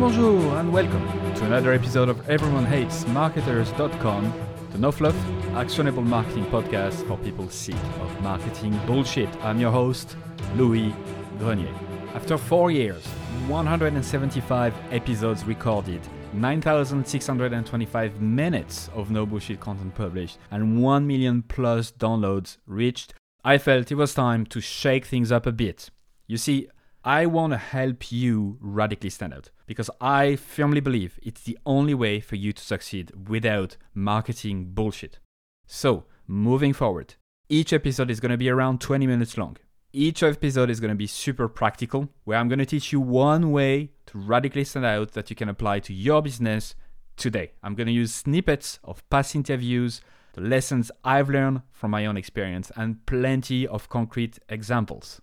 bonjour, and welcome to another episode of Everyone Hates Marketers.com, the no fluff, actionable marketing podcast for people sick of marketing bullshit. I'm your host, Louis Grenier. After four years, 175 episodes recorded, 9,625 minutes of no bullshit content published, and 1 million plus downloads reached, I felt it was time to shake things up a bit. You see, I want to help you radically stand out because I firmly believe it's the only way for you to succeed without marketing bullshit. So, moving forward, each episode is going to be around 20 minutes long. Each episode is going to be super practical, where I'm going to teach you one way to radically stand out that you can apply to your business today. I'm going to use snippets of past interviews, the lessons I've learned from my own experience, and plenty of concrete examples.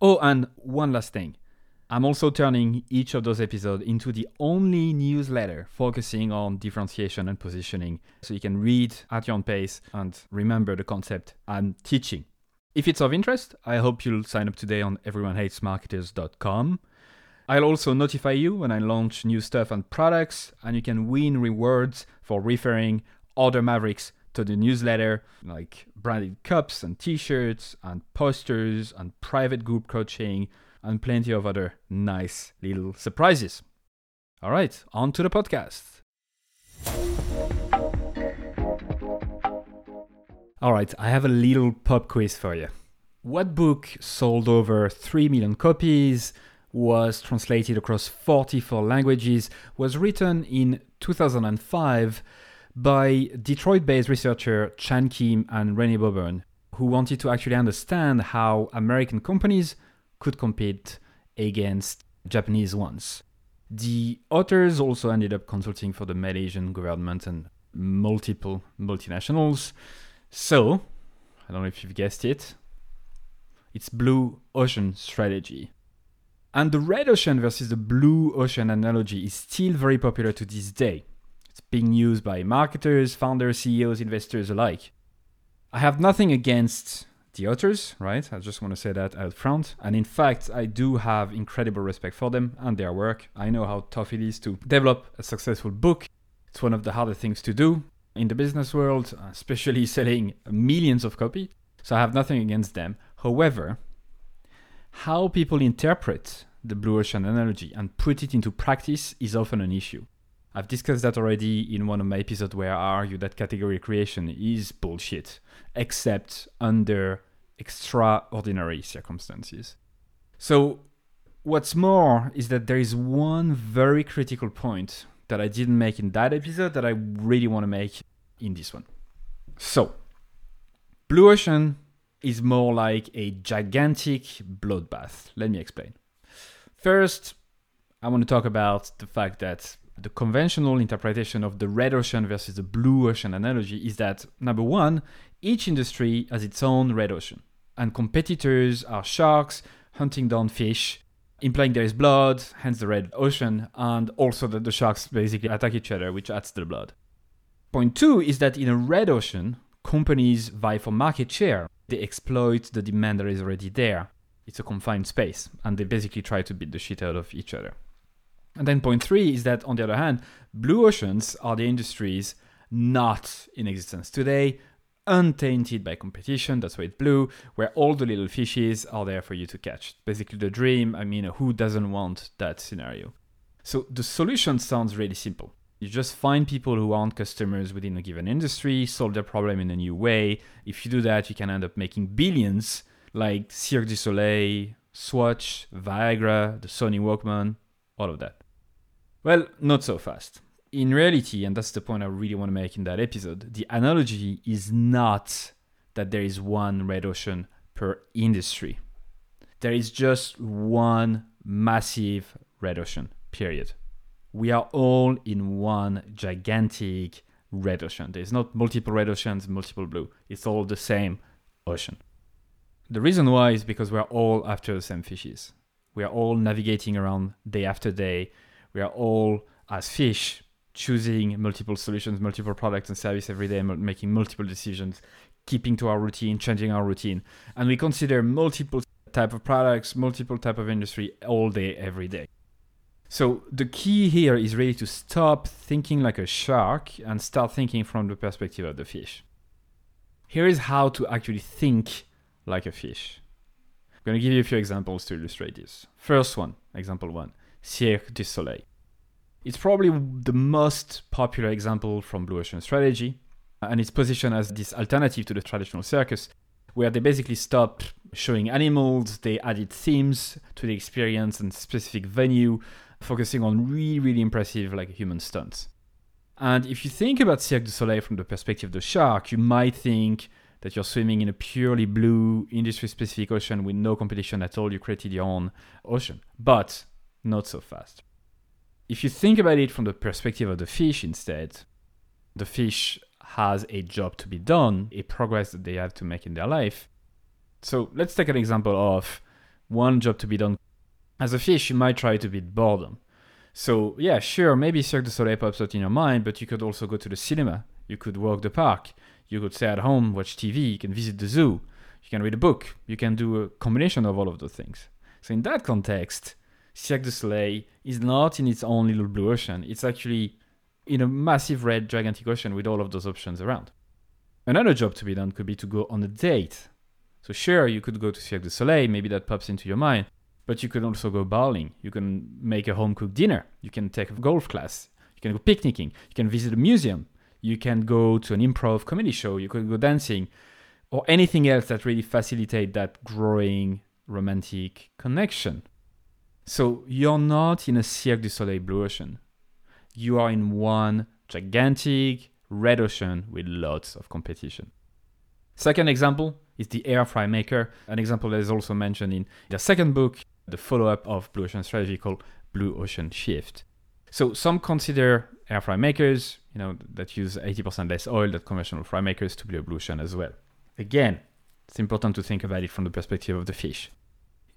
Oh, and one last thing. I'm also turning each of those episodes into the only newsletter focusing on differentiation and positioning so you can read at your own pace and remember the concept I'm teaching. If it's of interest, I hope you'll sign up today on everyonehatesmarketers.com. I'll also notify you when I launch new stuff and products, and you can win rewards for referring other Mavericks to the newsletter, like branded cups and t shirts, and posters, and private group coaching, and plenty of other nice little surprises. All right, on to the podcast. All right, I have a little pop quiz for you. What book sold over 3 million copies, was translated across 44 languages, was written in 2005 by Detroit based researcher Chan Kim and Renee Mauborgne, who wanted to actually understand how American companies could compete against Japanese ones. The authors also ended up consulting for the Malaysian government and multiple multinationals. So, I don't know if you've guessed it, it's Blue Ocean Strategy. And the red ocean versus the blue ocean analogy is still very popular to this day. It's being used by marketers, founders, CEOs, investors alike. I have nothing against the authors, right? I just want to say that out front. And in fact, I do have incredible respect for them and their work. I know how tough it is to develop a successful book. It's one of the harder things to do in the business world, especially selling millions of copies. So I have nothing against them. However, how people interpret the blue ocean analogy and put it into practice is often an issue. I've discussed that already in one of my episodes where I argue that category creation is bullshit, except under extraordinary circumstances. So, what's more is that there is one very critical point that I didn't make in that episode that I really want to make in this one. So, Blue Ocean is more like a gigantic bloodbath. Let me explain. First, I want to talk about the fact that the conventional interpretation of the red ocean versus the blue ocean analogy is that number one, each industry has its own red ocean, and competitors are sharks hunting down fish, implying there is blood, hence the red ocean, and also that the sharks basically attack each other, which adds to the blood. Point two is that in a red ocean, companies vie for market share. They exploit the demand that is already there. It's a confined space, and they basically try to beat the shit out of each other. And then point three is that, on the other hand, blue oceans are the industries not in existence today, untainted by competition, that's why it's blue, where all the little fishes are there for you to catch. Basically, the dream, I mean, who doesn't want that scenario? So the solution sounds really simple. You just find people who aren't customers within a given industry, solve their problem in a new way. If you do that, you can end up making billions like Cirque du Soleil, Swatch, Viagra, the Sony Walkman, all of that. Well, not so fast. In reality, and that's the point I really want to make in that episode, the analogy is not that there is one red ocean per industry. There is just one massive red ocean, period. We are all in one gigantic red ocean. There's not multiple red oceans, multiple blue. It's all the same ocean. The reason why is because we're all after the same fishes. We are all navigating around day after day we are all as fish choosing multiple solutions, multiple products and service every day, making multiple decisions, keeping to our routine, changing our routine, and we consider multiple type of products, multiple type of industry all day, every day. So the key here is really to stop thinking like a shark and start thinking from the perspective of the fish. Here is how to actually think like a fish. I'm going to give you a few examples to illustrate this. First one, example one, Cirque du Soleil. It's probably the most popular example from Blue Ocean Strategy, and it's positioned as this alternative to the traditional circus, where they basically stopped showing animals, they added themes to the experience and specific venue, focusing on really, really impressive like human stunts. And if you think about Cirque du Soleil from the perspective of the shark, you might think that you're swimming in a purely blue, industry specific ocean with no competition at all. You created your own ocean. But not so fast. If you think about it from the perspective of the fish instead, the fish has a job to be done, a progress that they have to make in their life. So let's take an example of one job to be done. As a fish, you might try to beat boredom. So yeah, sure, maybe Cirque du Soleil pops out in your mind, but you could also go to the cinema. You could walk the park. You could stay at home, watch TV. You can visit the zoo. You can read a book. You can do a combination of all of those things. So in that context, Cirque du Soleil is not in its own little blue ocean. It's actually in a massive red gigantic ocean with all of those options around. Another job to be done could be to go on a date. So sure, you could go to Cirque du Soleil, maybe that pops into your mind, but you could also go bowling. You can make a home cooked dinner. You can take a golf class. You can go picnicking. You can visit a museum. You can go to an improv comedy show. You could go dancing or anything else that really facilitate that growing romantic connection. So you're not in a Cirque du Soleil blue ocean. You are in one gigantic red ocean with lots of competition. Second example is the air fry maker, an example that is also mentioned in the second book, the follow up of Blue Ocean Strategy called Blue Ocean Shift. So some consider air fry makers, you know, that use 80% less oil than conventional fry makers to be a blue ocean as well. Again, it's important to think about it from the perspective of the fish.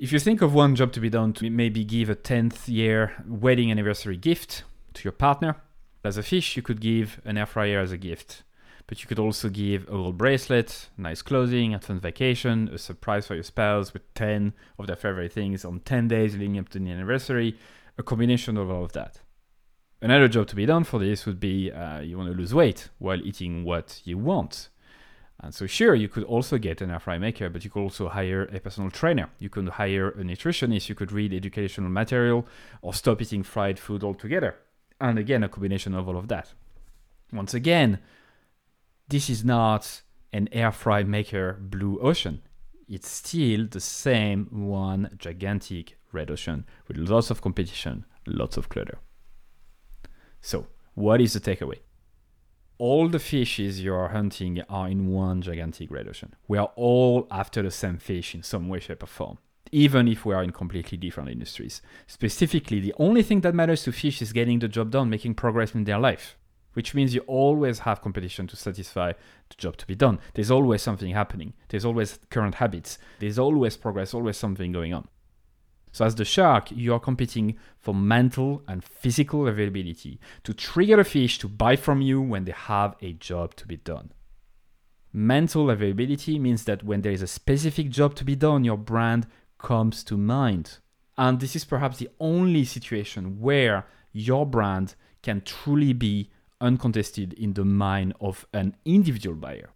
If you think of one job to be done to maybe give a 10th year wedding anniversary gift to your partner, as a fish, you could give an air fryer as a gift. But you could also give a gold bracelet, nice clothing, a fun vacation, a surprise for your spouse with 10 of their favorite things on 10 days leading up to the anniversary, a combination of all of that. Another job to be done for this would be uh, you want to lose weight while eating what you want. And so, sure, you could also get an air fry maker, but you could also hire a personal trainer. You could hire a nutritionist. You could read educational material or stop eating fried food altogether. And again, a combination of all of that. Once again, this is not an air fry maker blue ocean. It's still the same one gigantic red ocean with lots of competition, lots of clutter. So, what is the takeaway? All the fishes you are hunting are in one gigantic red ocean. We are all after the same fish in some way, shape, or form, even if we are in completely different industries. Specifically, the only thing that matters to fish is getting the job done, making progress in their life, which means you always have competition to satisfy the job to be done. There's always something happening, there's always current habits, there's always progress, always something going on. So, as the shark, you are competing for mental and physical availability to trigger a fish to buy from you when they have a job to be done. Mental availability means that when there is a specific job to be done, your brand comes to mind. And this is perhaps the only situation where your brand can truly be uncontested in the mind of an individual buyer.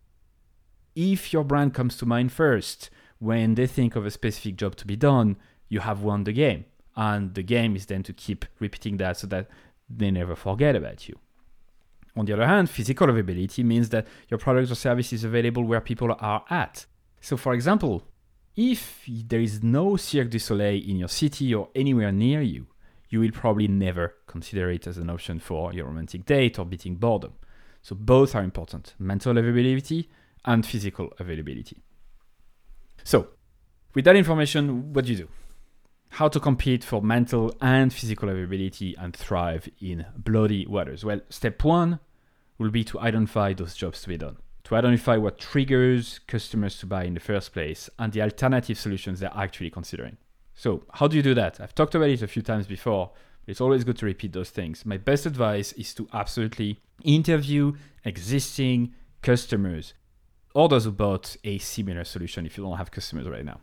If your brand comes to mind first when they think of a specific job to be done, you have won the game. And the game is then to keep repeating that so that they never forget about you. On the other hand, physical availability means that your product or service is available where people are at. So, for example, if there is no Cirque du Soleil in your city or anywhere near you, you will probably never consider it as an option for your romantic date or beating boredom. So, both are important mental availability and physical availability. So, with that information, what do you do? How to compete for mental and physical availability and thrive in bloody waters. Well, step one will be to identify those jobs to be done, to identify what triggers customers to buy in the first place and the alternative solutions they're actually considering. So, how do you do that? I've talked about it a few times before. It's always good to repeat those things. My best advice is to absolutely interview existing customers or those who bought a similar solution if you don't have customers right now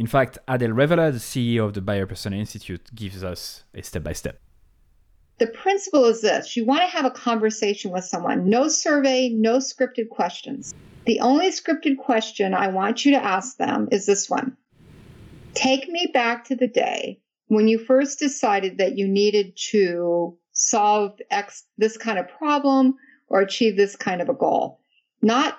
In fact, Adele Revella, the CEO of the Buyer Persona Institute, gives us a step by step. The principle is this you want to have a conversation with someone, no survey, no scripted questions. The only scripted question I want you to ask them is this one Take me back to the day when you first decided that you needed to solve X, this kind of problem or achieve this kind of a goal. Not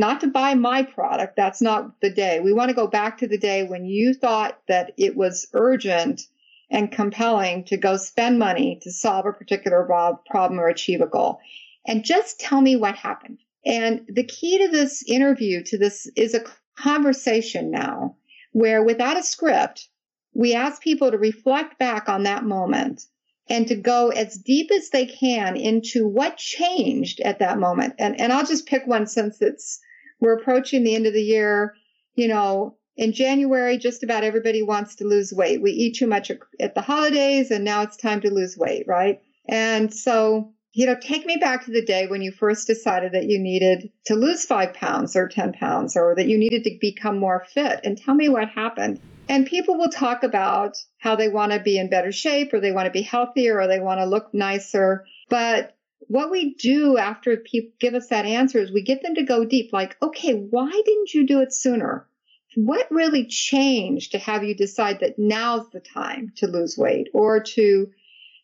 not to buy my product. That's not the day. We want to go back to the day when you thought that it was urgent and compelling to go spend money to solve a particular problem or achieve a goal. And just tell me what happened. And the key to this interview, to this, is a conversation now where without a script, we ask people to reflect back on that moment and to go as deep as they can into what changed at that moment. And, and I'll just pick one since it's, we're approaching the end of the year. You know, in January, just about everybody wants to lose weight. We eat too much at the holidays and now it's time to lose weight, right? And so, you know, take me back to the day when you first decided that you needed to lose five pounds or 10 pounds or that you needed to become more fit and tell me what happened. And people will talk about how they want to be in better shape or they want to be healthier or they want to look nicer. But what we do after people give us that answer is we get them to go deep, like, okay, why didn't you do it sooner? What really changed to have you decide that now's the time to lose weight or to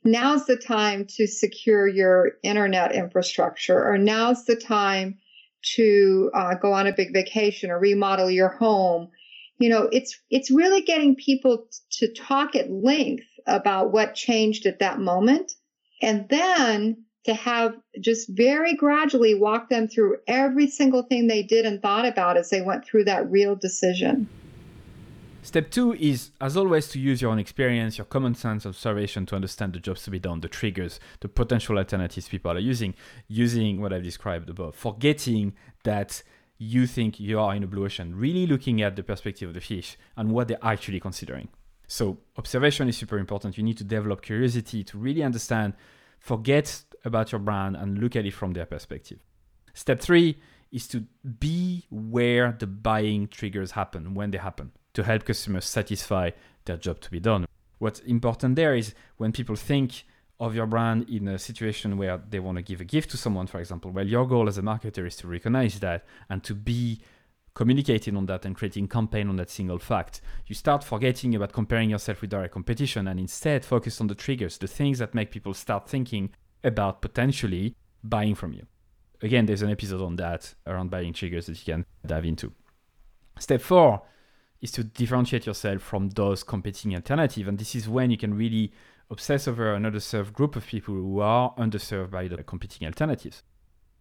now's the time to secure your internet infrastructure or now's the time to uh, go on a big vacation or remodel your home you know, it's it's really getting people to talk at length about what changed at that moment, and then to have just very gradually walk them through every single thing they did and thought about as they went through that real decision. Step two is, as always, to use your own experience, your common sense, observation to understand the jobs to be done, the triggers, the potential alternatives people are using, using what I've described above, forgetting that you think you are in a blue ocean, really looking at the perspective of the fish and what they're actually considering. So, observation is super important. You need to develop curiosity to really understand, forget about your brand, and look at it from their perspective. Step three is to be where the buying triggers happen, when they happen, to help customers satisfy their job to be done. What's important there is when people think of your brand in a situation where they want to give a gift to someone, for example, well, your goal as a marketer is to recognize that and to be communicating on that and creating campaign on that single fact. You start forgetting about comparing yourself with direct competition and instead focus on the triggers, the things that make people start thinking about potentially buying from you. Again, there's an episode on that around buying triggers that you can dive into. Step four is to differentiate yourself from those competing alternatives. And this is when you can really obsess over an underserved group of people who are underserved by the competing alternatives.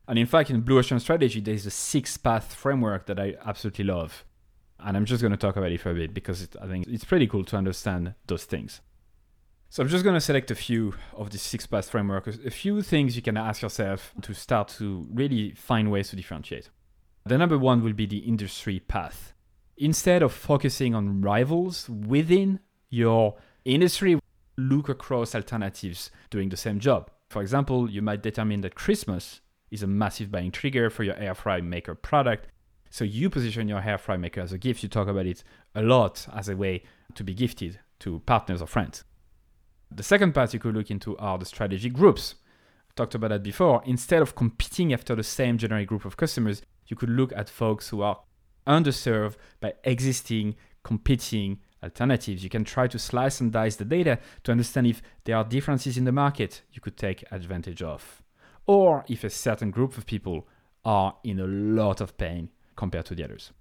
And in fact, in Blue Ocean Strategy, there's a six path framework that I absolutely love. And I'm just going to talk about it for a bit because it, I think it's pretty cool to understand those things. So I'm just going to select a few of the six path framework, a few things you can ask yourself to start to really find ways to differentiate. The number one will be the industry path. Instead of focusing on rivals within your industry, look across alternatives doing the same job. For example, you might determine that Christmas is a massive buying trigger for your air fry maker product. So you position your air fry maker as a gift. You talk about it a lot as a way to be gifted to partners or friends. The second part you could look into are the strategic groups. I talked about that before. Instead of competing after the same generic group of customers, you could look at folks who are underserved by existing competing alternatives. You can try to slice and dice the data to understand if there are differences in the market you could take advantage of, or if a certain group of people are in a lot of pain compared to the others.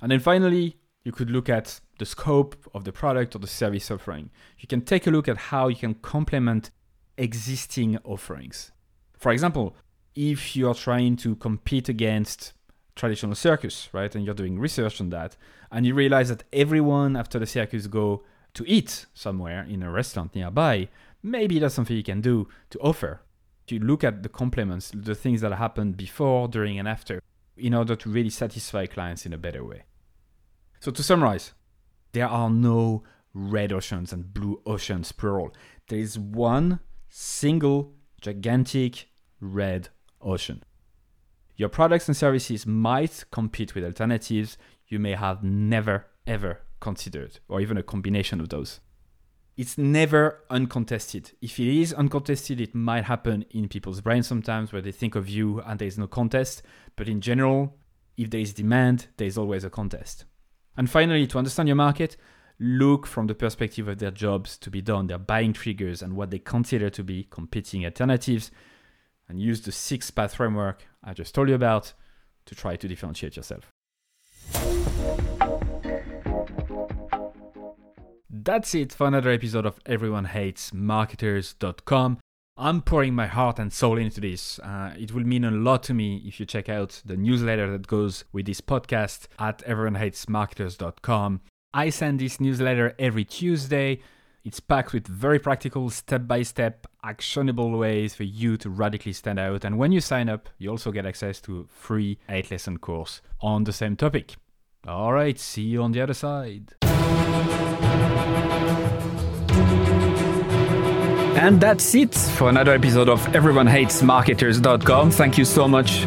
And then finally, you could look at the scope of the product or the service offering. You can take a look at how you can complement existing offerings. For example, if you're trying to compete against traditional circus, right? And you're doing research on that, and you realize that everyone after the circus go to eat somewhere in a restaurant nearby. Maybe that's something you can do to offer. To look at the complements, the things that happened before, during, and after, in order to really satisfy clients in a better way. So to summarize, there are no red oceans and blue oceans plural. There is one single gigantic red ocean. Your products and services might compete with alternatives you may have never ever considered, or even a combination of those. It's never uncontested. If it is uncontested, it might happen in people's brains sometimes where they think of you and there is no contest. But in general, if there is demand, there is always a contest. And finally, to understand your market, look from the perspective of their jobs to be done, their buying triggers, and what they consider to be competing alternatives, and use the six path framework I just told you about to try to differentiate yourself. That's it for another episode of Everyone Hates Marketers.com. I'm pouring my heart and soul into this. Uh, it will mean a lot to me if you check out the newsletter that goes with this podcast at everyonehatesmarketers.com. I send this newsletter every Tuesday. It's packed with very practical, step by step, actionable ways for you to radically stand out. And when you sign up, you also get access to a free 8 lesson course on the same topic. All right, see you on the other side. And that's it for another episode of EveryoneHatesMarketers.com. Thank you so much